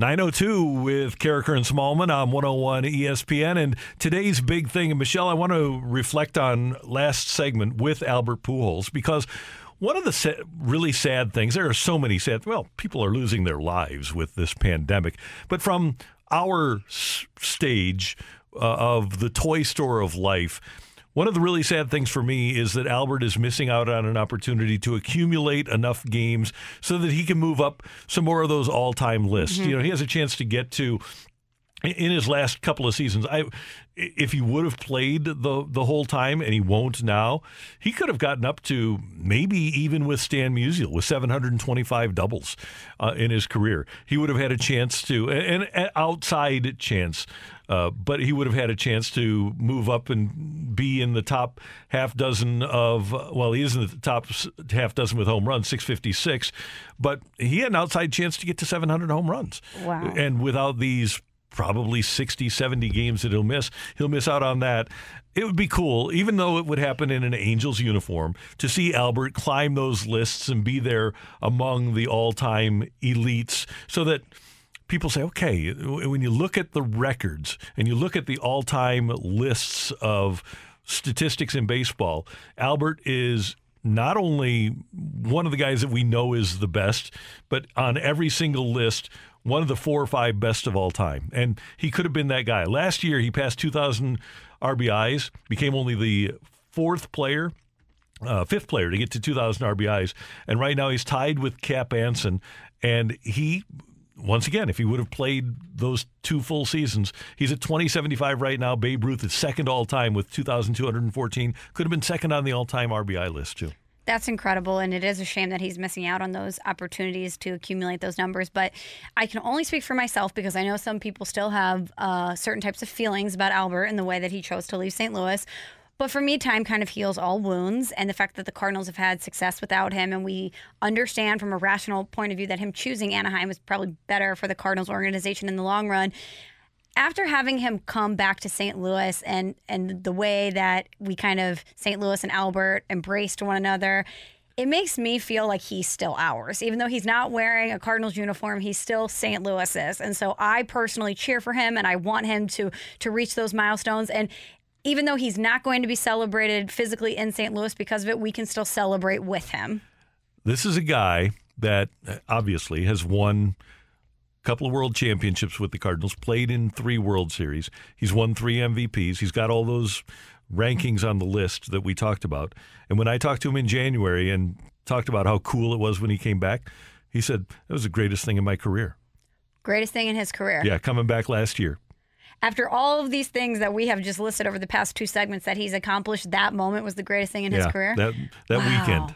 902 with Karraker and Smallman on 101 ESPN. And today's big thing, and Michelle, I want to reflect on last segment with Albert Pujols because one of the sa- really sad things, there are so many sad, well, people are losing their lives with this pandemic. But from our s- stage uh, of the toy store of life, one of the really sad things for me is that Albert is missing out on an opportunity to accumulate enough games so that he can move up some more of those all-time lists. You know, he has a chance to get to in his last couple of seasons. I if he would have played the the whole time and he won't now, he could have gotten up to maybe even with Stan Musial with 725 doubles uh, in his career. He would have had a chance to an, an outside chance uh, but he would have had a chance to move up and be in the top half dozen of, well, he is in the top half dozen with home runs, 656, but he had an outside chance to get to 700 home runs. Wow. And without these probably 60, 70 games that he'll miss, he'll miss out on that. It would be cool, even though it would happen in an Angels uniform, to see Albert climb those lists and be there among the all time elites so that people say, okay, when you look at the records and you look at the all time lists of statistics in baseball, Albert is not only one of the guys that we know is the best, but on every single list, one of the four or five best of all time. And he could have been that guy. Last year, he passed 2,000 RBIs, became only the fourth player uh, fifth player to get to 2,000 RBIs. And right now he's tied with Cap Anson. And he, once again, if he would have played those two full seasons, he's at 2075 right now. Babe Ruth is second all time with 2,214. Could have been second on the all time RBI list, too. That's incredible, and it is a shame that he's missing out on those opportunities to accumulate those numbers. But I can only speak for myself because I know some people still have uh, certain types of feelings about Albert and the way that he chose to leave St. Louis. But for me, time kind of heals all wounds. And the fact that the Cardinals have had success without him, and we understand from a rational point of view that him choosing Anaheim was probably better for the Cardinals organization in the long run. After having him come back to St. Louis and and the way that we kind of St. Louis and Albert embraced one another, it makes me feel like he's still ours. Even though he's not wearing a Cardinals uniform, he's still St. Louis's. And so I personally cheer for him and I want him to to reach those milestones. And even though he's not going to be celebrated physically in St. Louis because of it, we can still celebrate with him. This is a guy that uh, obviously has won a couple of world championships with the Cardinals, played in three World Series. He's won three MVPs. He's got all those rankings on the list that we talked about. And when I talked to him in January and talked about how cool it was when he came back, he said, That was the greatest thing in my career. Greatest thing in his career. Yeah, coming back last year. After all of these things that we have just listed over the past two segments that he's accomplished, that moment was the greatest thing in his career. That, that Wow. weekend.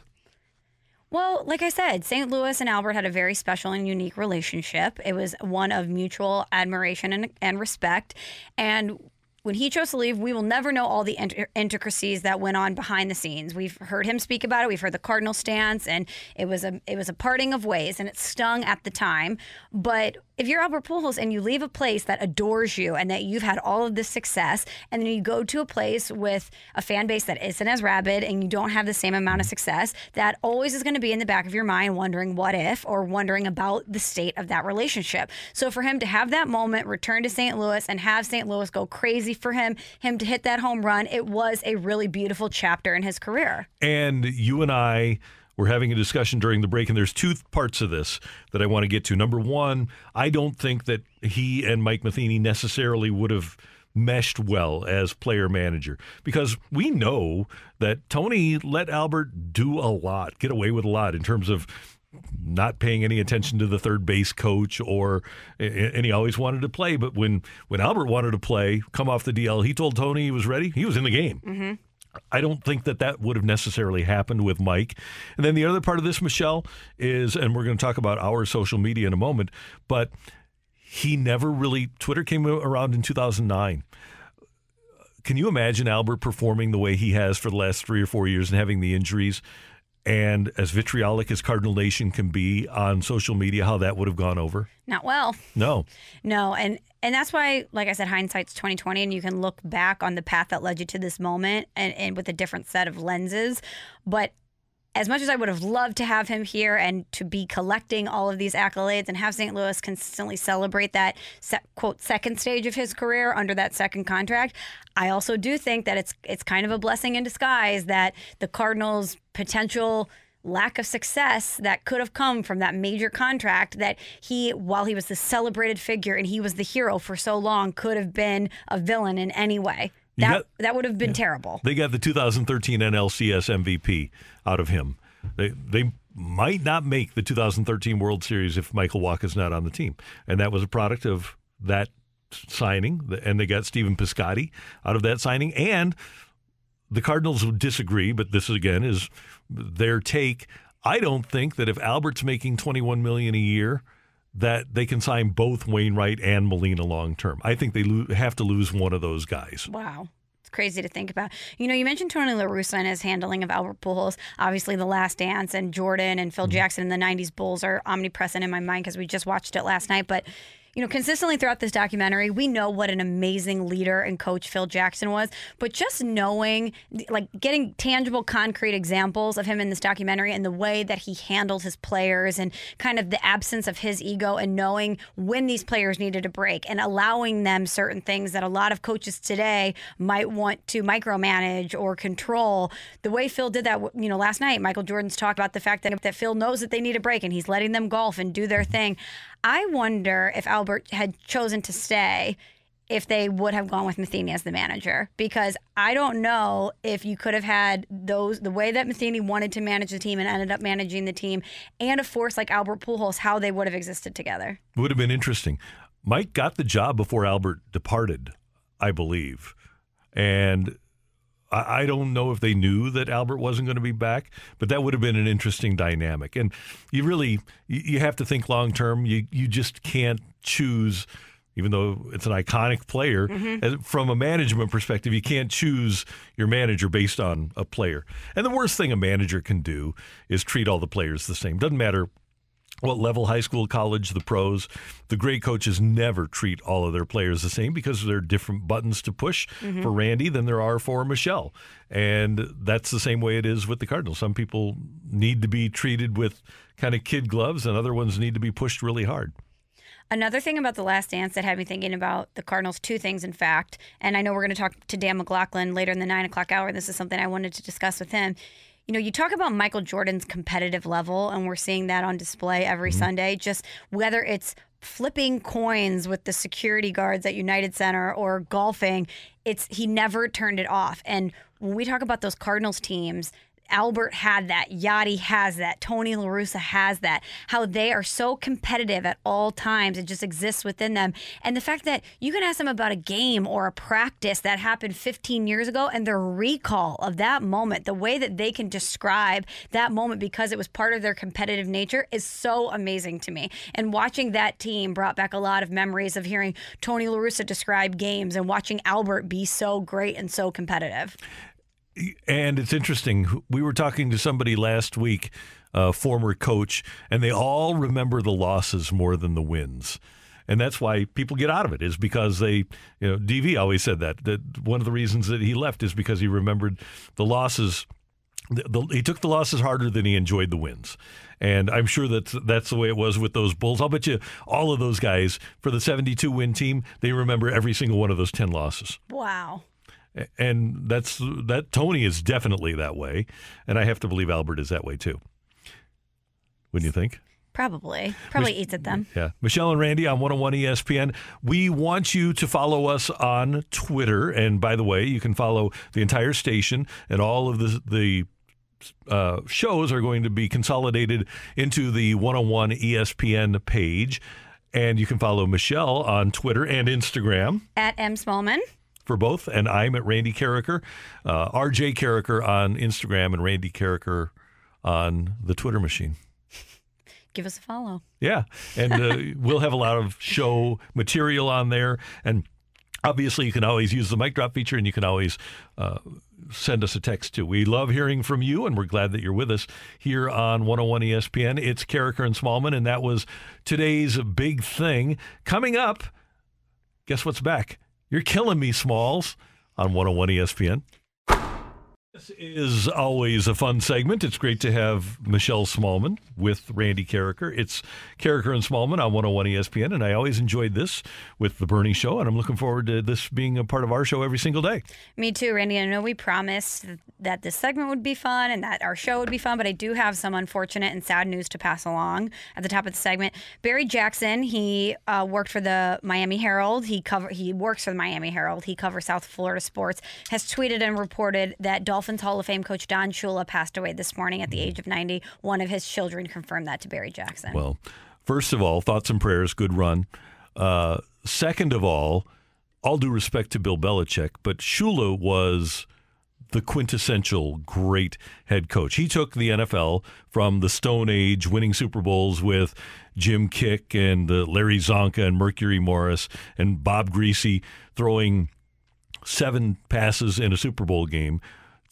Well, like I said, St. Louis and Albert had a very special and unique relationship. It was one of mutual admiration and, and respect. And when he chose to leave, we will never know all the inter- intricacies that went on behind the scenes. We've heard him speak about it. We've heard the Cardinal stance, and it was a it was a parting of ways, and it stung at the time. But if you're Albert Pujols and you leave a place that adores you and that you've had all of this success, and then you go to a place with a fan base that isn't as rabid and you don't have the same amount of success, that always is going to be in the back of your mind wondering what if or wondering about the state of that relationship. So for him to have that moment, return to St. Louis and have St. Louis go crazy for him, him to hit that home run, it was a really beautiful chapter in his career. And you and I were having a discussion during the break, and there's two parts of this that I want to get to. Number one, I don't think that he and Mike Matheny necessarily would have meshed well as player manager because we know that Tony let Albert do a lot, get away with a lot in terms of not paying any attention to the third base coach or and he always wanted to play but when when Albert wanted to play come off the DL he told Tony he was ready he was in the game mm-hmm. I don't think that that would have necessarily happened with Mike. And then the other part of this, Michelle, is, and we're going to talk about our social media in a moment, but he never really, Twitter came around in 2009. Can you imagine Albert performing the way he has for the last three or four years and having the injuries? And as vitriolic as Cardinal Nation can be on social media, how that would have gone over? Not well. No. No, and and that's why, like I said, hindsight's twenty twenty, and you can look back on the path that led you to this moment, and, and with a different set of lenses. But as much as I would have loved to have him here and to be collecting all of these accolades and have St. Louis consistently celebrate that quote second stage of his career under that second contract, I also do think that it's it's kind of a blessing in disguise that the Cardinals' potential lack of success that could have come from that major contract that he while he was the celebrated figure and he was the hero for so long could have been a villain in any way. That got, that would have been yeah. terrible. They got the 2013 NLCS MVP out of him. They they might not make the 2013 World Series if Michael Wacha's not on the team, and that was a product of that signing. And they got Stephen Piscotty out of that signing, and the Cardinals would disagree, but this again is their take. I don't think that if Albert's making 21 million a year that they can sign both Wainwright and Molina long term. I think they lo- have to lose one of those guys. Wow It's crazy to think about. You know, you mentioned Tony La Russa and his handling of Albert Pujols. Obviously, The Last Dance and Jordan and Phil mm-hmm. Jackson in the '90s Bulls are omnipresent in my mind because we just watched it last night. But you know, consistently throughout this documentary, we know what an amazing leader and coach Phil Jackson was. But just knowing, like, getting tangible, concrete examples of him in this documentary and the way that he handled his players and kind of the absence of his ego and knowing when these players needed a break and allowing them certain things that a lot of coaches today might want to micromanage or control. The way Phil did that, you know, last night, Michael Jordan's talked about the fact that, that Phil knows that they need a break and he's letting them golf and do their thing. I wonder if Albert had chosen to stay if they would have gone with Matheny as the manager because I don't know if you could have had those the way that Matheny wanted to manage the team and ended up managing the team and a force like Albert Pujols how they would have existed together. Would have been interesting. Mike got the job before Albert departed, I believe. And I, don't know if they knew that Albert wasn't going to be back, but that would have been an interesting dynamic. And you really you have to think long term. You you just can't choose even though it's an iconic player, mm-hmm. from a management perspective, you can't choose your manager based on a player. And the worst thing a manager can do is treat all the players the same. Doesn't matter what level high school, college, the pros, the great coaches never treat all of their players the same because there are different buttons to push mm-hmm. for Randy than there are for Michelle. And that's the same way it is with the Cardinals. Some people need to be treated with kind of kid gloves, and other ones need to be pushed really hard. Another thing about the last dance that had me thinking about the Cardinals, two things, in fact, and I know we're going to talk to Dan McLaughlin later in the nine o'clock hour. This is something I wanted to discuss with him you know, you talk about Michael Jordan's competitive level, and we're seeing that on display every mm-hmm. Sunday. Just whether it's flipping coins with the security guards at United Center or golfing, it's he never turned it off. And when we talk about those Cardinals teams, Albert had that, Yadi has that, Tony La Russa has that, how they are so competitive at all times. It just exists within them. And the fact that you can ask them about a game or a practice that happened 15 years ago and their recall of that moment, the way that they can describe that moment because it was part of their competitive nature is so amazing to me. And watching that team brought back a lot of memories of hearing Tony La Russa describe games and watching Albert be so great and so competitive. And it's interesting. We were talking to somebody last week, a former coach, and they all remember the losses more than the wins. And that's why people get out of it is because they, you know, DV always said that that one of the reasons that he left is because he remembered the losses. The, the, he took the losses harder than he enjoyed the wins, and I'm sure that that's the way it was with those Bulls. I'll bet you all of those guys for the 72 win team, they remember every single one of those 10 losses. Wow and that's that. Tony is definitely that way, and I have to believe Albert is that way too. Wouldn't you think? Probably. Probably Mich- eats at them. Yeah. Michelle and Randy on 101 ESPN. We want you to follow us on Twitter. And by the way, you can follow the entire station and all of the, the uh, shows are going to be consolidated into the 101 ESPN page. And you can follow Michelle on Twitter and Instagram At M. Smallman. For both. And I'm at Randy Karraker, uh, RJ Karraker on Instagram, and Randy Karraker on the Twitter machine. Give us a follow. Yeah, and uh, we'll have a lot of show material on there, and obviously you can always use the mic drop feature, and you can always uh, send us a text too. We love hearing from you, and we're glad that you're with us here on 101 ESPN. It's Karraker and Smallman, and that was today's big thing. Coming up, guess what's back? You're killing me, Smalls, on 101 ESPN. This is always a fun segment. It's great to have Michelle Smallman with Randy Karraker. It's Karraker and Smallman on 101 ESPN, and I always enjoyed this with the Bernie Show, and I'm looking forward to this being a part of our show every single day. Me too, Randy. I know we promised that this segment would be fun and that our show would be fun, but I do have some unfortunate and sad news to pass along at the top of the segment. Barry Jackson, he uh, worked for the Miami Herald. He cover he works for the Miami Herald. He covers South Florida sports. Has tweeted and reported that Dolphins Hall of Fame coach Don Shula passed away this morning at the age of 90. One of his children confirmed that to Barry Jackson. Well, first of all, thoughts and prayers, good run. Uh, second of all, all due respect to Bill Belichick, but Shula was the quintessential great head coach. He took the NFL from the Stone Age, winning Super Bowls with Jim Kiick and uh, Larry Csonka and Mercury Morris and Bob Griese throwing seven passes in a Super Bowl game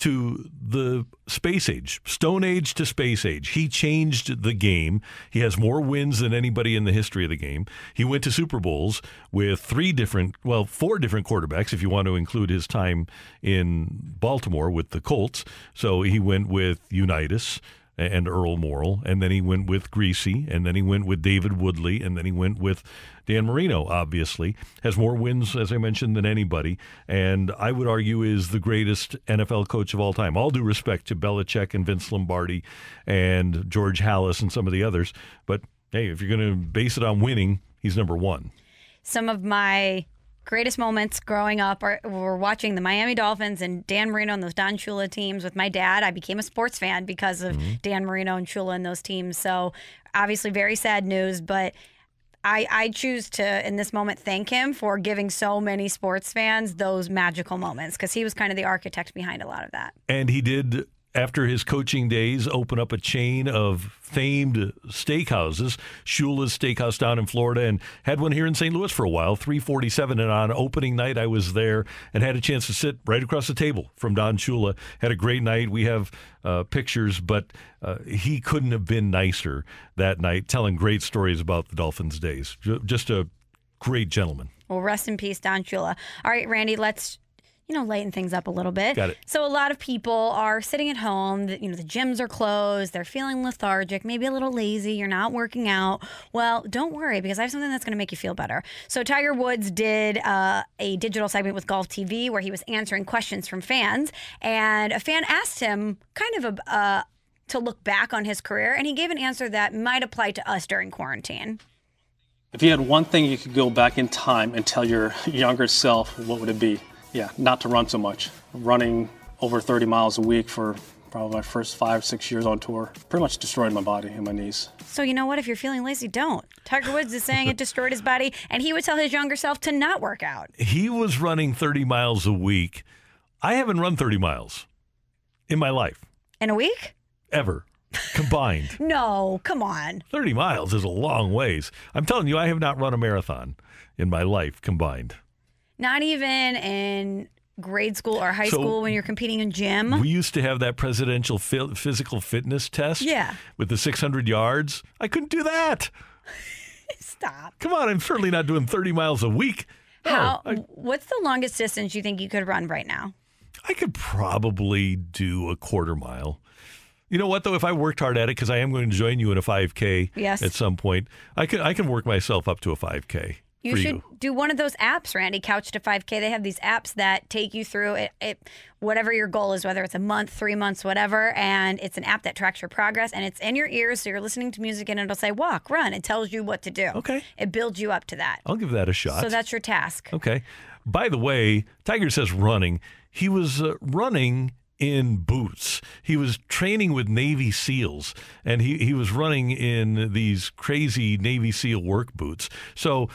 to the space age, Stone Age to space age. He changed the game. He has more wins than anybody in the history of the game. He went to Super Bowls with three different, well, four different quarterbacks, if you want to include his time in Baltimore with the Colts. So he went with Unitas and Earl Morrall, and then he went with Griese, and then he went with David Woodley, and then he went with Dan Marino. Obviously, has more wins, as I mentioned, than anybody, and I would argue is the greatest NFL coach of all time. All due respect to Belichick and Vince Lombardi and George Halas and some of the others, but hey, if you're going to base it on winning, he's number one. Some of my greatest moments growing up are, were watching the Miami Dolphins and Dan Marino and those Don Shula teams with my dad. I became a sports fan because of mm-hmm. Dan Marino and Shula and those teams. So obviously, very sad news, but. I, I choose to, in this moment, thank him for giving so many sports fans those magical moments because he was kind of the architect behind a lot of that. And he did, after his coaching days, open up a chain of famed steakhouses, Shula's Steakhouse down in Florida, and had one here in St. Louis for a while, 347. And on opening night, I was there and had a chance to sit right across the table from Don Shula. Had a great night. We have uh, pictures, but uh, he couldn't have been nicer that night, telling great stories about the Dolphins' days. Ju- Just a great gentleman. Well, rest in peace, Don Shula. All right, Randy, let's you know lighten things up a little bit. Got it. So a lot of people are sitting at home. the- You know the gyms are closed. They're feeling lethargic, maybe a little lazy. You're not working out. Well, don't worry because I have something that's going to make you feel better. So Tiger Woods did uh, a digital segment with Golf TV where he was answering questions from fans, and a fan asked him kind of a. Uh, to look back on his career, and he gave an answer that might apply to us during quarantine. If you had one thing you could go back in time and tell your younger self, what would it be? Yeah, not to run so much. Running over 30 miles a week for probably my first five, six years on tour pretty much destroyed my body and my knees. So you know what? If you're feeling lazy, don't. Tiger Woods is saying it destroyed his body, and he would tell his younger self to not work out. He was running 30 miles a week. I haven't run 30 miles in my life, In a week? ever, combined. No, come on. 30 miles is a long ways. I'm telling you, I have not run a marathon in my life combined. Not even in grade school or high So- school when you're competing in gym. We used to have that presidential phy- physical fitness test Yeah. with the 600 yards. I couldn't do that. Stop. Come on, I'm certainly not doing 30 miles a week. No, How? I, what's the longest distance you think you could run right now? I could probably do a quarter mile. You know what though? If I worked hard at it, because I am going to join you in a 5K Yes. at some point, I can I can work myself up to a 5K. You should you. do one of those apps, Randy. Couch to 5K. They have these apps that take you through it, it, whatever your goal is, whether it's a month, three months, whatever. And it's an app that tracks your progress, and it's in your ears, so you're listening to music, and it'll say walk, run. It tells you what to do. Okay. It builds you up to that. I'll give that a shot. So that's your task. Okay. By the way, Tiger says running. He was uh, running in boots. He was training with Navy SEALs, and he, he was running in these crazy Navy SEAL work boots. So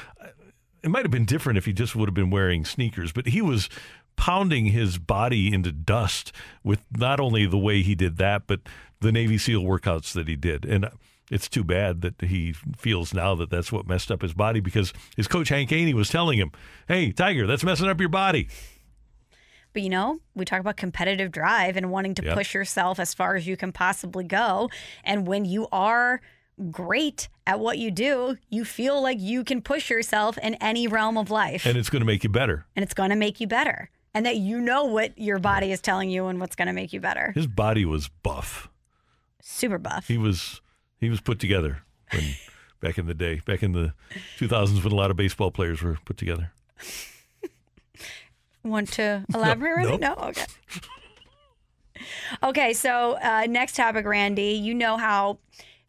it might have been different if he just would have been wearing sneakers, but he was pounding his body into dust with not only the way he did that, but the Navy SEAL workouts that he did. And it's too bad that he feels now that that's what messed up his body because his coach Hank Haney was telling him, "Hey, Tiger, that's messing up your body." But you know, we talk about competitive drive and wanting to Yep. push yourself as far as you can possibly go. And when you are great at what you do, you feel like you can push yourself in any realm of life. And it's going to make you better. and it's going to make you better. And that you know what your body is telling you and what's going to make you better. His body was buff. Super buff. He was he was put together when back in the day, back in the 2000s when a lot of baseball players were put together. Want to elaborate? Randy? nope. No? Okay. Okay, so uh, next topic, Randy. You know how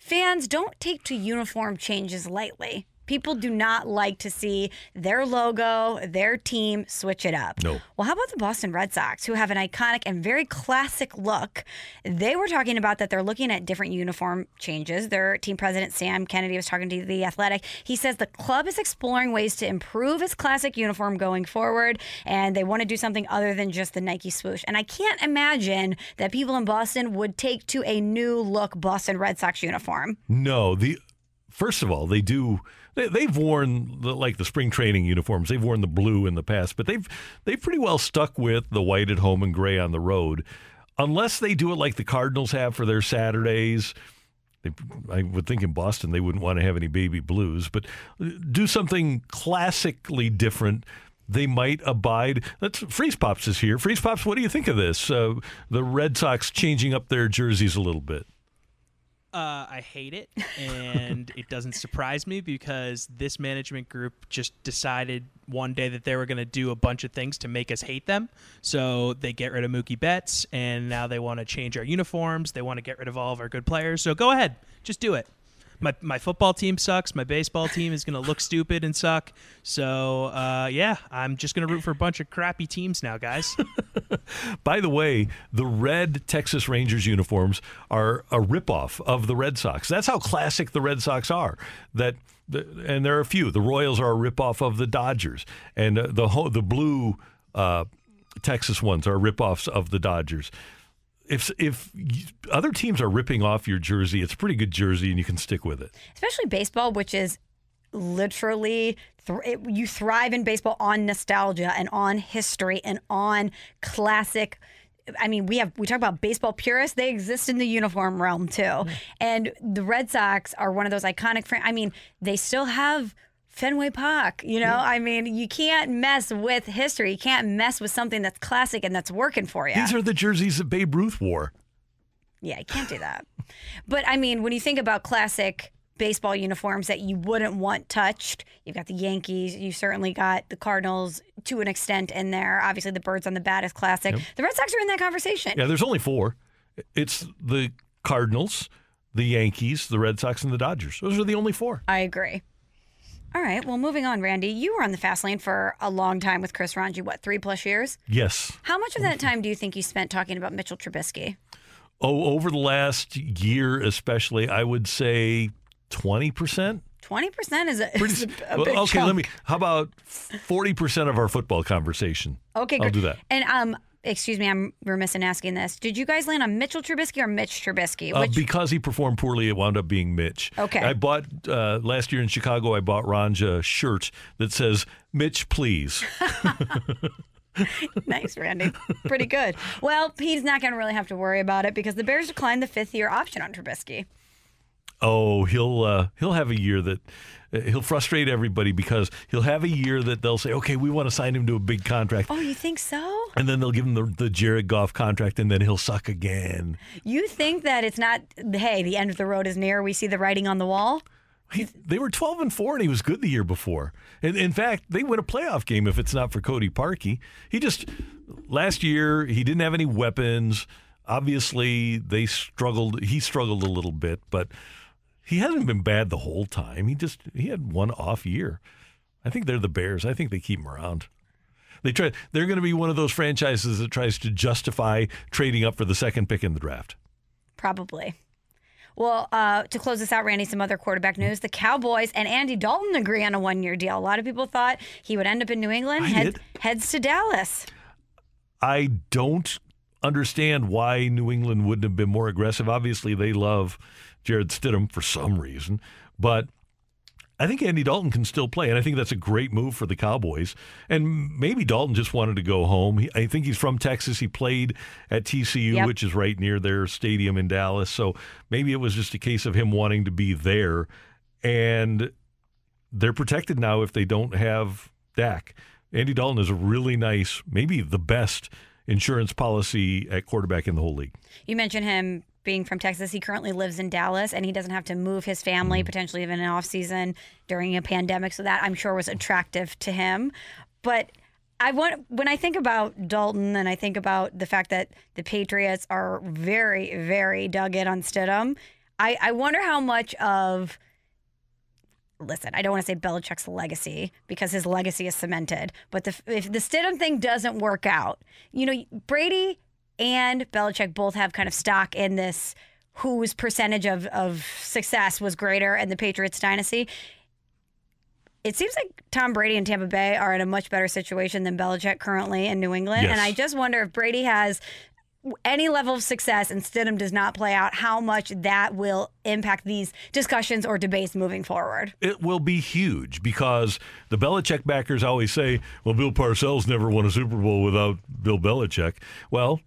fans don't take to uniform changes lightly. People do not like to see their logo, their team switch it up. No. Well, how about the Boston Red Sox, who have an iconic and very classic look? They were talking about that they're looking at different uniform changes. Their team president, Sam Kennedy, was talking to The Athletic. He says the club is exploring ways to improve its classic uniform going forward, and they want to do something other than just the Nike swoosh. And I can't imagine that people in Boston would take to a new look Boston Red Sox uniform. No, the first of all, they do. They, they've worn the, like the spring training uniforms. They've worn the blue in the past, but they've they've pretty well stuck with the white at home and gray on the road, unless they do it like the Cardinals have for their Saturdays. I would think in Boston they wouldn't want to have any baby blues, but do something classically different. They might abide. Let's Freeze Pops is here. Freeze Pops, what do you think of this? Uh, the Red Sox changing up their jerseys a little bit. Uh, I hate it, and it doesn't surprise me because this management group just decided one day that they were going to do a bunch of things to make us hate them. So they get rid of Mookie Betts, and now they want to change our uniforms. They want to get rid of all of our good players. So go ahead, just do it. My, my football team sucks. My baseball team is going to look stupid and suck. So, uh, yeah, I'm just going to root for a bunch of crappy teams now, guys. By the way, the red Texas Rangers uniforms are a ripoff of the Red Sox. That's how classic the Red Sox are. That the, and there are a few. The Royals are a ripoff of the Dodgers, and uh, the ho- the blue uh, Texas ones are ripoffs of the Dodgers. If if other teams are ripping off your jersey, it's a pretty good jersey, and you can stick with it. especially baseball, which is literally thr it, you thrive in baseball on nostalgia and on history and on classic. I mean, we have we talk about baseball purists; they exist in the uniform realm too. And the Red Sox are one of those iconic. Fran- I mean, they still have. Fenway Park, you know, I mean, you can't mess with history. You can't mess with something that's classic and that's working for you. These are the jerseys that Babe Ruth wore. Yeah, you can't do that. but I mean, when you think about classic baseball uniforms that you wouldn't want touched, you've got the Yankees, you certainly got the Cardinals to an extent in there. Obviously, the Birds on the bat is classic. The Red Sox are in that conversation. Yeah, there's only four. It's the Cardinals, the Yankees, the Red Sox, and the Dodgers. Those are the only four. I agree. All right, well, moving on, Randy. You were on the fast lane for a long time with Chris Rongey, what, three plus years? Yes. How much of that time do you think you spent talking about Mitchell Trubisky? Oh, over the last year, especially, I would say twenty percent. 20% is a, is a, a okay, chunk. let me. How about forty percent of our football conversation? Okay, I'll great. do that. And um, excuse me, I'm remiss in asking this. Did you guys land on Mitchell Trubisky or Mitch Trubisky? Uh, because he performed poorly, it wound up being Mitch. Okay. I bought uh, last year in Chicago. I bought Rongey a shirt that says "Mitch, please." nice, Randy. Pretty good. Well, he's not going to really have to worry about it because the Bears declined the fifth year option on Trubisky. Oh, he'll uh, he'll have a year that uh, he'll frustrate everybody because he'll have a year that they'll say, okay, we want to sign him to a big contract, Oh, you think so? And then they'll give him the, the Jared Goff contract, and then he'll suck again. You think that it's not, hey, the end of the road is near. We see the writing on the wall? He, they were twelve and four, and he was good the year before. And in fact, they win a playoff game if it's not for Cody Parkey. He just last year he didn't have any weapons. Obviously, they struggled. He struggled a little bit, but he hasn't been bad the whole time. He just he had one off year. I think they're the Bears. I think they keep him around. They try. They're going to be one of those franchises that tries to justify trading up for the second pick in the draft. Probably. Well, uh, to close this out, Randy, some other quarterback news. The Cowboys and Andy Dalton agree on a one year deal. A lot of people thought he would end up in New England. Head-. Heads to Dallas. I don't understand why New England wouldn't have been more aggressive. Obviously, they love Jarrett Stidham for some reason, but I think Andy Dalton can still play, and I think that's a great move for the Cowboys. And maybe Dalton just wanted to go home. He, I think he's from Texas. He played at TCU, Yep. which is right near their stadium in Dallas. So maybe it was just a case of him wanting to be there. And they're protected now if they don't have Dak. Andy Dalton is a really nice, maybe the best insurance policy at quarterback in the whole league. You mentioned him being from Texas. He currently lives in Dallas and he doesn't have to move his family, Mm-hmm. potentially even in off season during a pandemic. So that I'm sure was attractive to him. But I want when I think about Dalton and I think about the fact that the Patriots are very, very dug in on Stidham, I, I wonder how much of listen, I don't want to say Belichick's legacy because his legacy is cemented. But the, if the Stidham thing doesn't work out, you know, Brady and Belichick both have kind of stock in this whose percentage of, of success was greater in the Patriots dynasty. It seems like Tom Brady and Tampa Bay are in a much better situation than Belichick currently in New England. Yes. And I just wonder if Brady has any level of success and Stidham does not play out, how much that will impact these discussions or debates moving forward. It will be huge because the Belichick backers always say, well, Bill Parcells never won a Super Bowl without Bill Belichick. Well,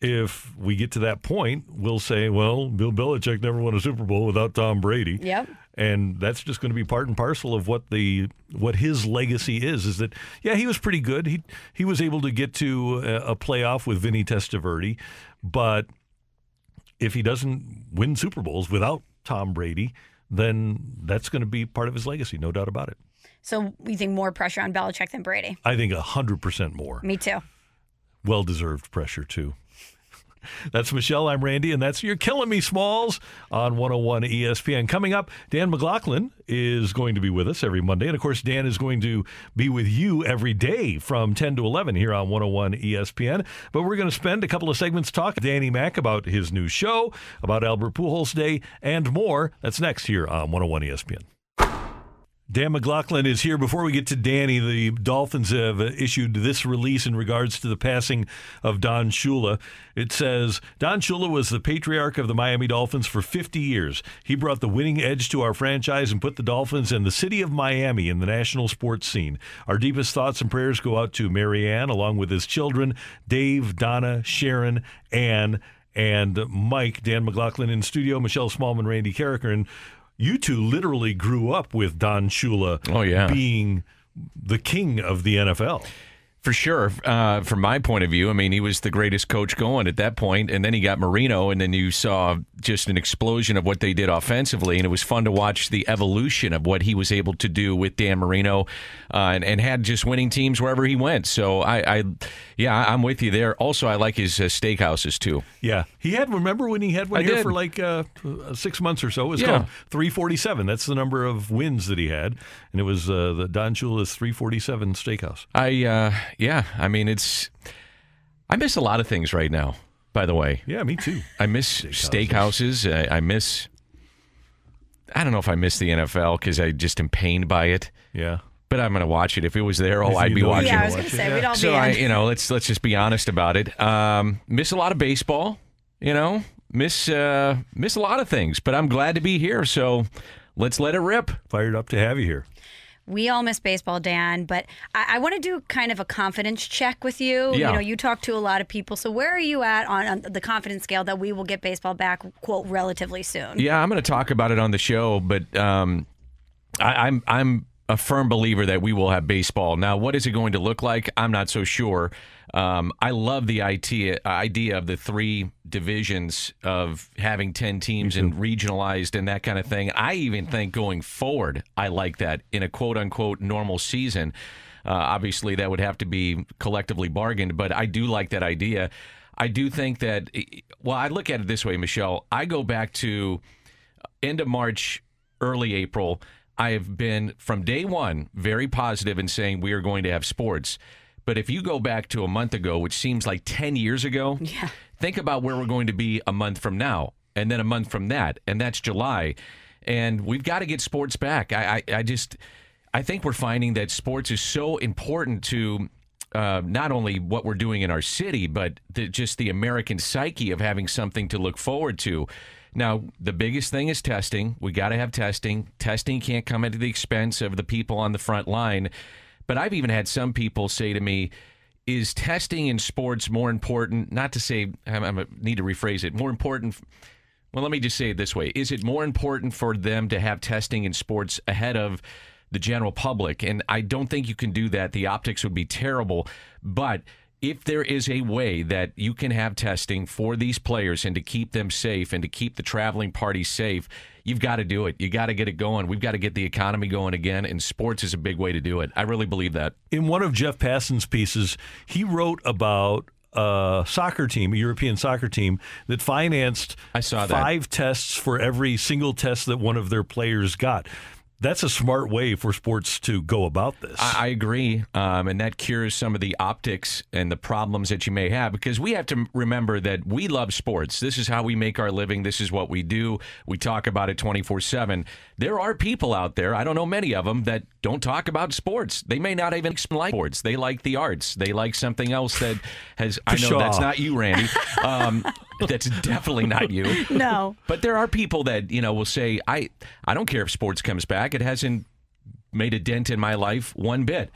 if we get to that point, we'll say, well, Bill Belichick never won a Super Bowl without Tom Brady. Yep. And that's just going to be part and parcel of what the what his legacy is. Is that yeah, he was pretty good. He he was able to get to a, a playoff with Vinny Testaverde, but if he doesn't win Super Bowls without Tom Brady, then that's going to be part of his legacy, no doubt about it. So you think more pressure on Belichick than Brady? I think hundred percent more. Me too. Well deserved pressure too. That's Michelle. I'm Randy, and that's You're Killing Me Smalls on 101 ESPN. Coming up, Dan McLaughlin is going to be with us every Monday. And of course, Dan is going to be with you every day from 10 to 11 here on 101 ESPN. But we're going to spend a couple of segments talking to Danny Mack about his new show, about Albert Pujols Day, and more. That's next here on 101 ESPN. Dan McLaughlin is here. Before we get to Danny, the Dolphins have uh, issued this release in regards to the passing of Don Shula. It says Don Shula was the patriarch of the Miami Dolphins for 50 years. He brought the winning edge to our franchise and put the Dolphins and the city of Miami in the national sports scene. Our deepest thoughts and prayers go out to Marianne, along with his children, Dave, Donna, Sharon, Ann, and Mike. Dan McLaughlin in studio, Michelle Smallman, Randy Karraker, and you two literally grew up with Don Shula Oh, yeah. being the king of the NFL. For sure. Uh, from my point of view, I mean, he was the greatest coach going at that point, and then he got Marino, and then you saw just an explosion of what they did offensively, and it was fun to watch the evolution of what he was able to do with Dan Marino, uh, and, and had just winning teams wherever he went. So I, I yeah, I'm with you there. Also, I like his uh, steakhouses too. Yeah, he had. Remember when he had one I here did. for like uh, six months or so? It was Yeah. called 347. That's the number of wins that he had, and it was uh, the Don Shula's 347 Steakhouse. I uh, yeah, I mean, it's I miss a lot of things right now. By the way, Yeah, me too. I miss steakhouses. I, I miss. I don't know if I miss the NFL because I just am pained by it. Yeah, But I'm going to watch it. If it was there, oh, I'd be watching. Yeah, I was going to say, we'd all So be I, in. you know, let's let's just be honest about it. Um, miss a lot of baseball. You know, miss uh, miss a lot of things. But I'm glad to be here. So let's let it rip. fired up to have you here. We all miss baseball, Dan, but I, I want to do kind of a confidence check with you. Yeah. You know, you talk to a lot of people. So where are you at on, on the confidence scale that we will get baseball back, quote, relatively soon? Yeah, I'm going to talk about it on the show, but um, I, I'm I'm a firm believer that we will have baseball. Now, what is it going to look like? I'm not so sure. Um, I love the idea idea of the three divisions of having ten teams and regionalized and that kind of thing. I even think going forward, I like that in a quote unquote normal season. Uh, obviously, that would have to be collectively bargained, but I do like that idea. I do think that. Well, I look at it this way, Michelle. I go back to end of March, early April, I have been from day one very positive in saying we are going to have sports. But if you go back to a month ago, which seems like 10 years ago, Yeah. think about where we're going to be a month from now, and then a month from that, and that's July. And we've got to get sports back. I, I, I just, I think we're finding that sports is so important to uh, not only what we're doing in our city, but the, just the American psyche of having something to look forward to. Now, the biggest thing is testing. We got to have testing. Testing can't come at the expense of the people on the front line. But I've even had some people say to me, is testing in sports more important? Not to say, I need to rephrase it, more important. Well, let me just say it this way Is it more important for them to have testing in sports ahead of the general public? And I don't think you can do that. The optics would be terrible. But if there is a way that you can have testing for these players and to keep them safe and to keep the traveling party safe, you've got to do it. You got to get it going. We've got to get the economy going again, and sports is a big way to do it. I really believe that. In one of Jeff Passan's pieces, he wrote about a soccer team, a European soccer team that financed I saw that. five tests for every single test that one of their players got. That's a smart way for sports to go about this. I, I agree, um, and that cures some of the optics and the problems that you may have because we have to remember that we love sports. This is how we make our living. This is what we do. We talk about it twenty four seven. There are people out there. I don't know many of them that don't talk about sports. They may not even like sports. They like the arts. They like something else that has. I know that's not you, Randy. Um, that's definitely not you. No. But there are people that you know will say, "I I don't care if sports comes back. It hasn't made a dent in my life one bit."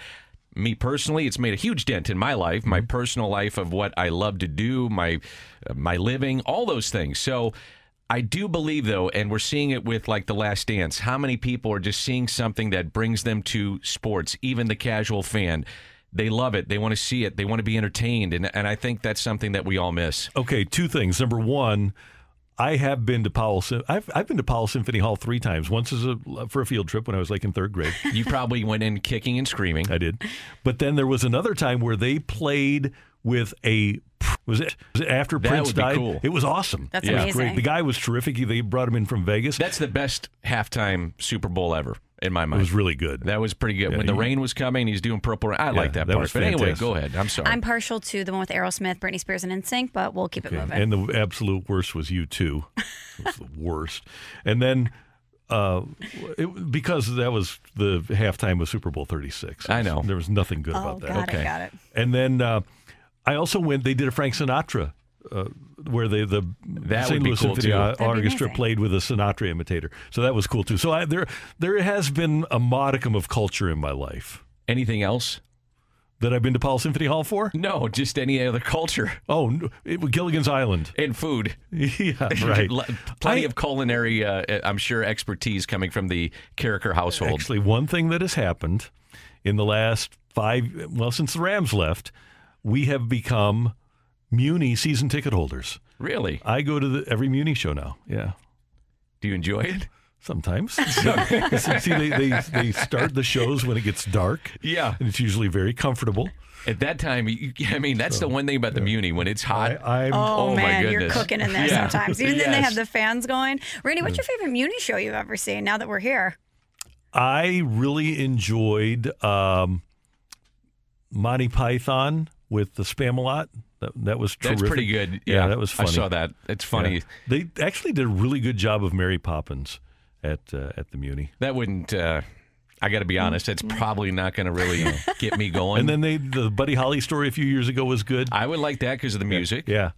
Me personally, it's made a huge dent in my life, my personal life of what I love to do, my uh, my living, all those things. So. I do believe though, and we're seeing it with like the Last Dance. How many people are just seeing something that brings them to sports? Even the casual fan, they love it. They want to see it. They want to be entertained, and and I think that's something that we all miss. Okay, two things. Number one, I have been to Powell. I've I've been to Powell Symphony Hall three times. Once as a for a field trip when I was like in third grade. You probably went in kicking and screaming. I did, but then there was another time where they played with a. Was it, was it after That Prince would be died? cool. It was awesome. That's it was amazing. great. The guy was terrific. They brought him in from Vegas. That's the best halftime Super Bowl ever in my mind. it was really good. that was pretty good. Yeah, when the rain was coming, he's doing purple. Rain. I like that, that part. was But anyway, go ahead. I'm sorry. I'm partial to the one with Aerosmith, Britney Spears, and NSYNC, but we'll keep it moving. And the absolute worst was U2. It was the worst. And then uh, it, because that was the halftime of Super Bowl 36. I know. There was nothing good oh, about that. got Okay. it, got it. And then uh, I also went. They did a Frank Sinatra, uh, where they the That St. Louis cool, Symphony too. Or- That'd be Orchestra played with a Sinatra imitator. So that was cool too. So I, there there has been a modicum of culture in my life Anything else? that I've been to Powell Symphony Hall for. No, just any other culture Oh, it, Gilligan's Island. and food. yeah, right. Plenty I- of culinary, uh, I'm sure, expertise coming from the Karraker household. Actually, one thing that has happened in the last five, well, since the Rams left, we have become Muni season ticket holders. Really? I go to the, every Muni show now. Yeah. Do you enjoy it? Sometimes. See, they, they, they start the shows when it gets dark. Yeah. And it's usually very comfortable. At that time, you, I mean, that's the one thing about the Muni. When it's hot, I, I'm, Oh, Oh, my man, you're cooking in there Yeah. sometimes. Even then, they have the fans going. Randy, what's your favorite Muni show you've ever seen? Now that we're here, I really enjoyed um, Monty Python with the Spamalot. That, that was that's pretty good. Yeah, Yeah, that was funny. I saw that. It's funny. Yeah. They actually did a really good job of Mary Poppins at uh, at the Muni. That wouldn't. Uh, I got to be honest. That's probably not going to really get me going. And then they the Buddy Holly story a few years ago was good. I would like that because of the music. Yeah.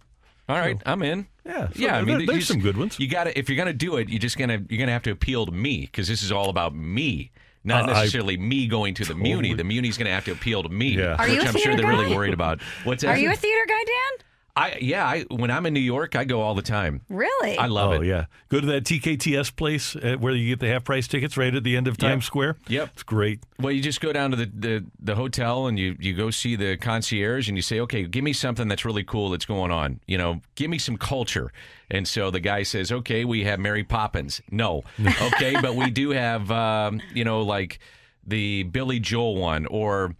All right, I'm in. Yeah, so yeah. I there- mean, there's you some good ones. You got to if you're going to do it, you're just gonna you're gonna have to appeal to me because this is all about me, not Uh, I- necessarily me going to the Muni. The Muni's going to have to appeal to me, Yeah. Are which you a I'm sure theater they're really worried about. What's that? are you a theater guy, Dan? I yeah. I when I'm in New York, I go all the time. Really? I love oh it. yeah. Go to that TKTS place uh, where you get the half price tickets right at the end of Times Square. Yep. It's great. Well, you just go down to the, the, the hotel and you, you go see the concierge and you say, okay, give me something that's really cool that's going on. You know, give me some culture. And so the guy says, okay, we have Mary Poppins. No. Okay, but we do have, um, you know, like the Billy Joel one or.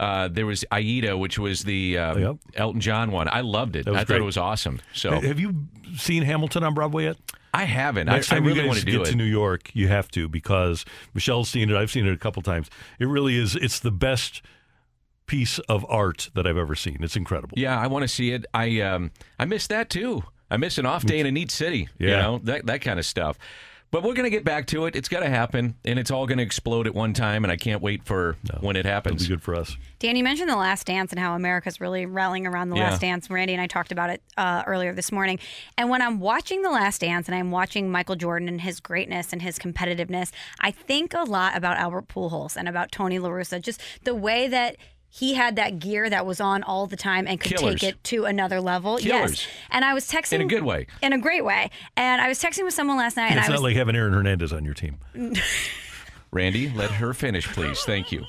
Uh, there was Aida, which was the uh, Yep. Elton John one. I loved it. I thought great. it was awesome. So Have you seen Hamilton on Broadway yet? I haven't. I, Next I time really you want guys to do get it. to New York, you have to because Michelle's seen it. I've seen it a couple times. It really is. It's the best piece of art that I've ever seen. It's incredible. Yeah, I want to see it. I um, I miss that too. I miss an off day in a neat city. You know that that kind of stuff. But we're gonna get back to it. It's going to happen, and it's all gonna explode at one time. And I can't wait for when it It'll happens. be good for us. Dan, you mentioned the Last Dance and how America's really rallying around the Yeah. Last Dance. Randy and I talked about it uh, earlier this morning. And when I'm watching the Last Dance and I'm watching Michael Jordan and his greatness and his competitiveness, I think a lot about Albert Pujols and about Tony La Russa. Just the way that he had that gear that was on all the time and could Killers. take it to another level. Killers. Yes. And I was texting In a good way. In a great way. And I was texting with someone last night, and it's I not was like having Aaron Hernandez on your team. Randy, let her finish, please. Thank you.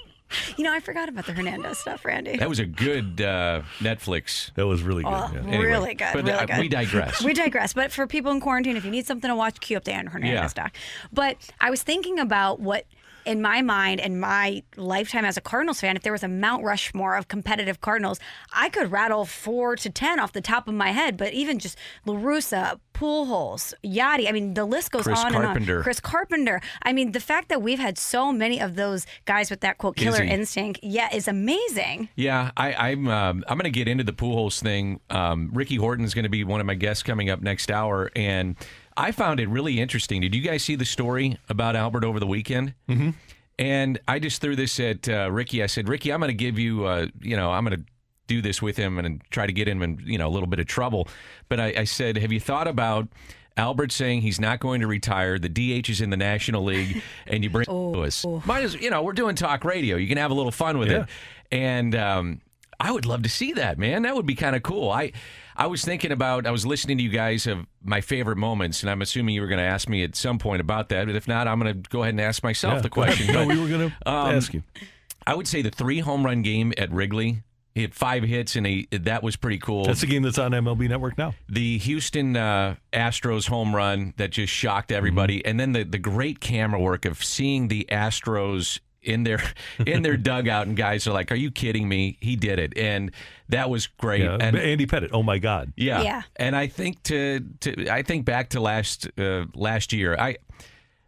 You know, I forgot about the Hernandez stuff, Randy. That was a good uh, Netflix. That was really good. Oh, yeah. Anyway, really good. but, really uh, good. we digress. We digress. But for people in quarantine, if you need something to watch, cue up the Aaron Hernandez Yeah. doc. But I was thinking about what, in my mind and my lifetime as a Cardinals fan, if there was a Mount Rushmore of competitive Cardinals, I could rattle four to ten off the top of my head. But even just La Russa, Pujols, Yadi, I mean, the list goes Chris on Carpenter. and on. Chris Carpenter. I mean, the fact that we've had so many of those guys with that quote killer Izzy. instinct, yeah, is amazing. Yeah, I, I'm. Um, I'm going to get into the Pujols thing. Um, Ricky Horton is going to be one of my guests coming up next hour, and I found it really interesting. Did you guys see the story about Albert over the weekend? Mm-hmm. And I just threw this at uh, Ricky. I said, Ricky, I'm going to give you. Uh, you know, I'm going to do this with him and try to get him in you know a little bit of trouble. But I, I said, have you thought about? Albert saying he's not going to retire. The DH is in the National League, and you bring Lewis. Might as you know we're doing talk radio. You can have a little fun with Yeah. it. And um, I would love to see that, man. That would be kind of cool. I I was thinking about. I was listening to you guys of my favorite moments, and I'm assuming you were going to ask me at some point about that. But if not, I'm going to go ahead and ask myself Yeah, the question. No, But, we were going to um, ask you. I would say the three home run game at Wrigley. He had five hits, and he, that was pretty cool. That's the game that's on MLB Network now. the Houston uh, Astros home run that just shocked everybody, Mm-hmm. and then the the great camera work of seeing the Astros in their in their dugout, and guys are like, "Are you kidding me? He did it!" And that was great. Yeah, and Andy Pettitte. Oh my God. yeah, Yeah. And I think to, to I think back to last uh, last year, I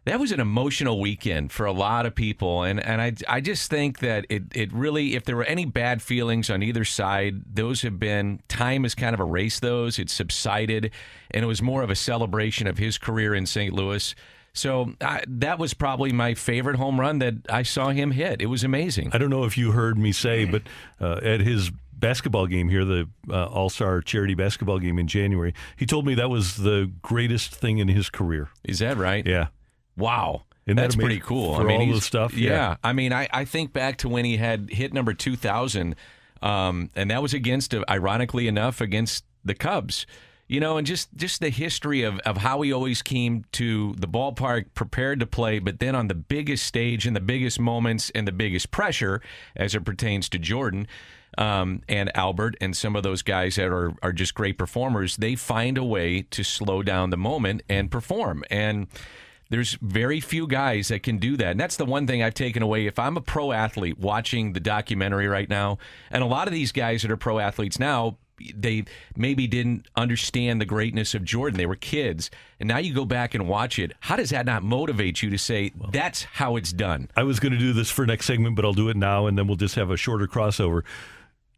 that was an emotional weekend for a lot of people, and and I I just think that it it really if there were any bad feelings on either side, those have been time has kind of erased those. It's subsided, and it was more of a celebration of his career in St. Louis. So I, that was probably my favorite home run that I saw him hit. It was amazing. I don't know if you heard me say, but uh, at his basketball game here, the uh, All Star charity basketball game in January, he told me that was the greatest thing in his career. Is that right? Yeah. Wow. That That's pretty cool. For I mean, all the stuff? Yeah. Yeah. I mean, I, I think back to when he had hit number 2,000, um, and that was against, uh, ironically enough, against the Cubs. You know, and just, just the history of, of how he always came to the ballpark prepared to play, but then on the biggest stage and the biggest moments and the biggest pressure as it pertains to Jordan um, and Albert and some of those guys that are, are just great performers, they find a way to slow down the moment and perform. And there's very few guys that can do that. And that's the one thing I've taken away. If I'm a pro athlete watching the documentary right now, and a lot of these guys that are pro athletes now, they maybe didn't understand the greatness of Jordan. They were kids. And now you go back and watch it. How does that not motivate you to say, that's how it's done? I was going to do this for next segment, but I'll do it now, and then we'll just have a shorter crossover.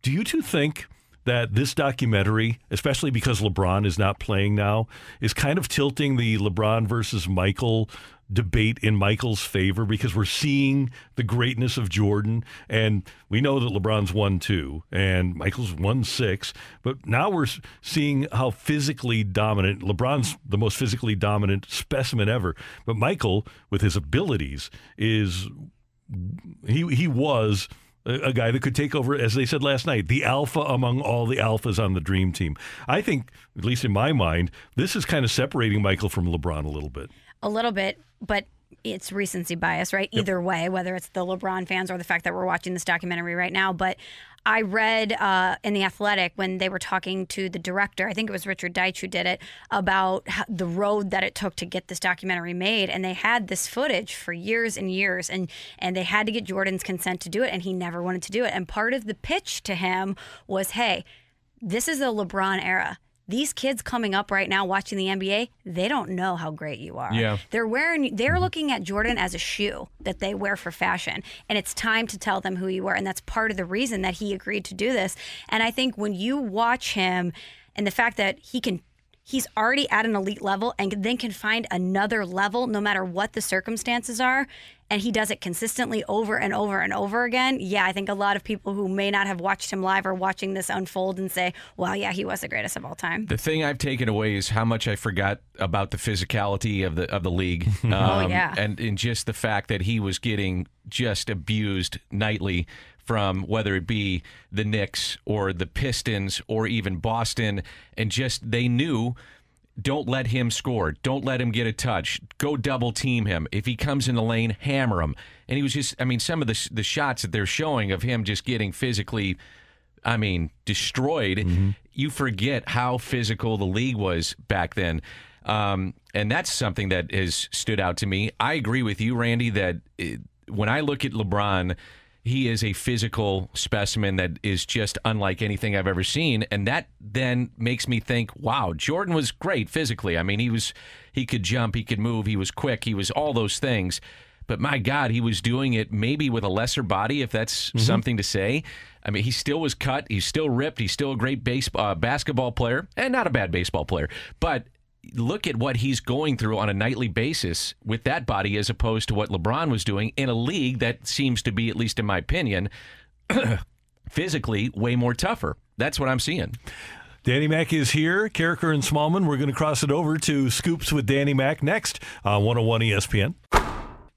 Do you two think that this documentary, especially because LeBron is not playing now, is kind of tilting the LeBron versus Michael debate in Michael's favor because we're seeing the greatness of Jordan and we know that LeBron's won two and Michael's won six but now we're seeing how physically dominant LeBron's the most physically dominant specimen ever but Michael with his abilities is he he was a, a guy that could take over, as they said last night, the alpha among all the alphas on the dream team. I think, at least in my mind, this is kind of separating Michael from LeBron a little bit. A little bit, but it's recency bias, right? Either way, whether it's the LeBron fans or the fact that we're watching this documentary right now. But I read uh, in The Athletic when they were talking to the director, I think it was Richard Deitsch who did it, about the road that it took to get this documentary made. And they had this footage for years and years, and, and they had to get Jordan's consent to do it, and he never wanted to do it. And part of the pitch to him was hey, this is a LeBron era these kids coming up right now watching the NBA, they don't know how great you are. Yeah. They're wearing they're mm-hmm. looking at Jordan as a shoe that they wear for fashion. And it's time to tell them who you are. And that's part of the reason that he agreed to do this. And I think when you watch him and the fact that he can he's already at an elite level and then can find another level no matter what the circumstances are and he does it consistently over and over and over again yeah i think a lot of people who may not have watched him live are watching this unfold and say well yeah he was the greatest of all time The thing I've taken away is how much I forgot about the physicality of the of the league. Um, Oh, yeah. and and just the fact that he was getting just abused nightly from whether it be the Knicks or the Pistons or even Boston, and just they knew. Don't let him score. Don't let him get a touch. Go double team him. If he comes in the lane, hammer him. And he was just, I mean, some of the the shots that they're showing of him just getting physically I mean, destroyed. You forget how physical the league was back then. Um, and that's something that has stood out to me. I agree with you, Randy, that uh, when I look at LeBron, he is a physical specimen that is just unlike anything I've ever seen. And that then makes me think, wow, Jordan was great physically. I mean, he was, he could jump, he could move, he was quick, he was all those things. But my God, he was doing it maybe with a lesser body, if that's something to say. I mean, he still was cut. He's still ripped. He's still a great base, uh, basketball player and not a bad baseball player. But look at what he's going through on a nightly basis with that body as opposed to what LeBron was doing in a league that seems to be, at least in my opinion, physically way more tougher. That's what I'm seeing. Danny Mack is here. Karraker and Smallman. We're going to cross it over to Scoops with Danny Mack next on 101 ESPN.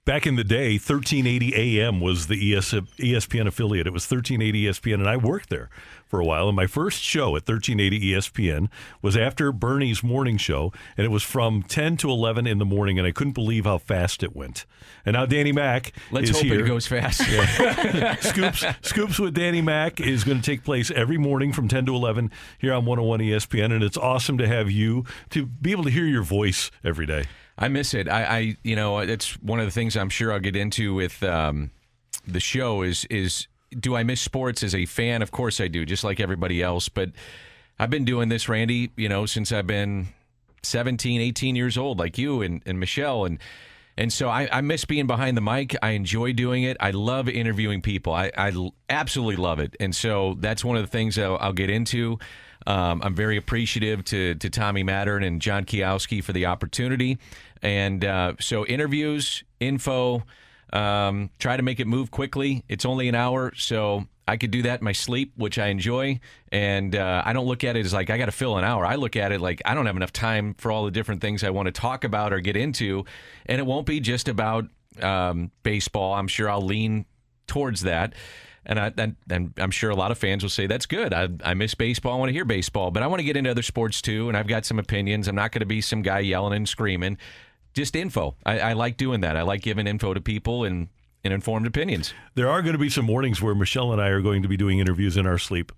Back in the day, 1380 AM was the ES, ESPN affiliate. It was 1380 ESPN, and I worked there for a while. And my first show at 1380 ESPN was after Bernie's morning show, and it was from 10 to 11 in the morning, and I couldn't believe how fast it went. And now Danny Mack Let's hope here. it goes fast. Scoops Scoops with Danny Mack is going to take place every morning from 10 to 11 here on 101 ESPN and it's awesome to have you to be able to hear your voice every day. I miss it. I, I, you know, it's one of the things I'm sure I'll get into with um, the show is is do I miss sports as a fan? Of course I do, just like everybody else. But I've been doing this, Randy, you know, since I've been 17, 18 years old, like you and, and Michelle, and and so I, I miss being behind the mic. I enjoy doing it. I love interviewing people. I absolutely love it. And so that's one of the things I'll, I'll get into. Um, I'm very appreciative to to Tommy Mattern and John Kiowski for the opportunity. And uh, so interviews, info, um, try to make it move quickly. It's only an hour, so I could do that in my sleep, which I enjoy. And uh, I don't look at it as like I got to fill an hour. I look at it like I don't have enough time for all the different things I want to talk about or get into. And it won't be just about um, baseball. I'm sure I'll lean towards that. And, I, and, and I'm sure a lot of fans will say that's good. I, I miss baseball. I want to hear baseball, but I want to get into other sports too. And I've got some opinions. I'm not going to be some guy yelling and screaming. Just info. I, I like doing that. I like giving info to people and, and informed opinions. There are going to be some mornings where Michelle and I are going to be doing interviews in our sleep.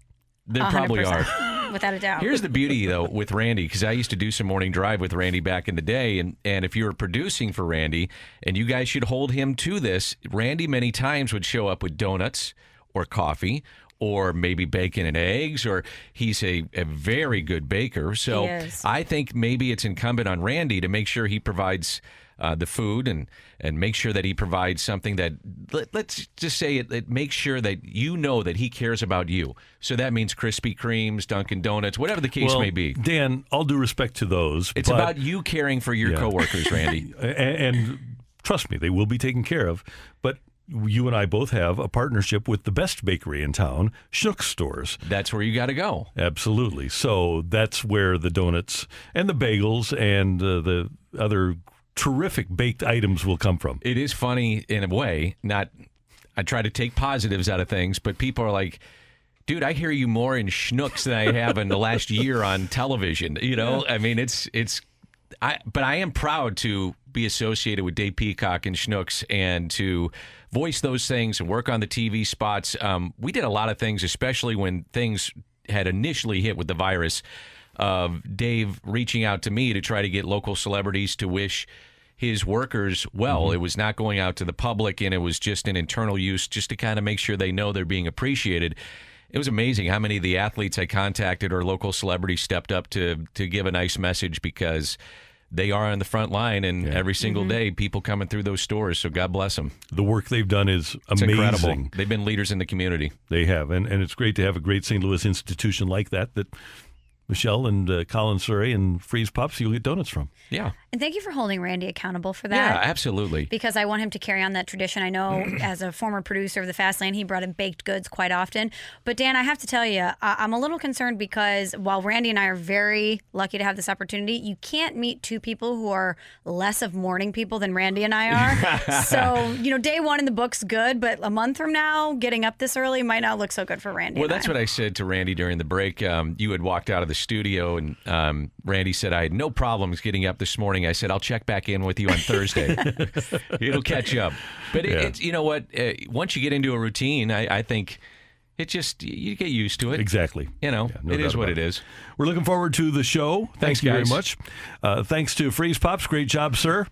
There probably are. Without a doubt. Here's the beauty, though, with Randy, because I used to do some morning drive with Randy back in the day, and and if you were producing for Randy, and you guys should hold him to this, Randy many times would show up with donuts or coffee. Or maybe bacon and eggs, or he's a, a very good baker. So I think maybe it's incumbent on Randy to make sure he provides uh, the food and and make sure that he provides something that let, let's just say it, it makes sure that you know that he cares about you. So that means Krispy Kremes, Dunkin' Donuts, whatever the case well, may be. Dan, all due respect to those. It's but- about you caring for your Yeah. coworkers, Randy. and, and trust me, they will be taken care of. But you and I both have a partnership with the best bakery in town, Schnucks Stores. That's where you got to go. Absolutely. So that's where the donuts and the bagels and uh, the other terrific baked items will come from. It is funny in a way. Not, I try to take positives out of things, but people are like, "Dude, I hear you more in Schnucks than I have in the last year on television." You know, I mean, it's it's. I but I am proud to be associated with Dave Peacock and Schnucks and to voice those things and work on the TV spots. Um, we did a lot of things, especially when things had initially hit with the virus. Of Dave reaching out to me to try to get local celebrities to wish his workers well. It was not going out to the public, and it was just an internal use, just to kind of make sure they know they're being appreciated. it was amazing how many of the athletes I contacted or local celebrities stepped up to to give a nice message because they are on the front line and every single day people coming through those stores. So God bless them. The work they've done is It's amazing. incredible. They've been leaders in the community. They have, and and it's great to have a great St. Louis institution like that that Michelle and uh, Colin Surrey and Freeze Pops you'll get donuts from. Yeah. And thank you for holding Randy accountable for that. Yeah, absolutely. because I want him to carry on that tradition. I know as a former producer of the Fast Lane, he brought in baked goods quite often. But Dan, I have to tell you, I'm a little concerned because while Randy and I are very lucky to have this opportunity, you can't meet two people who are less of morning people than Randy and I are. so, you know, day one in the book's good, but a month from now, getting up this early might not look so good for Randy. Well, that's I. what I said to Randy during the break. Um, you had walked out of the studio, and um, Randy said, I had no problems getting up this morning. I said, I'll check back in with you on Thursday. It'll catch up. But it, Yeah. it's, you know what? Uh, once you get into a routine, I, I think it just, you get used to it. Exactly. You know, Yeah, no it doubt is what about it is. We're looking forward to the show. Thank Thanks, you very much. Uh, thanks to Freeze Pops. Great job, sir.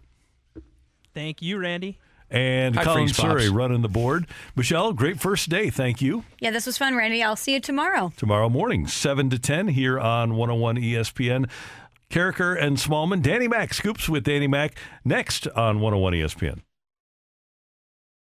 Thank you, Randy. And Hi, Colin Freeze Pops. Surrey running the board. Michelle, great first day. Thank you. yeah, this was fun, Randy. I'll see you tomorrow. Tomorrow morning, 7 to 10 here on 101 ESPN. Karraker and Smallman. Danny Mac scoops with Danny Mac next on 101 ESPN.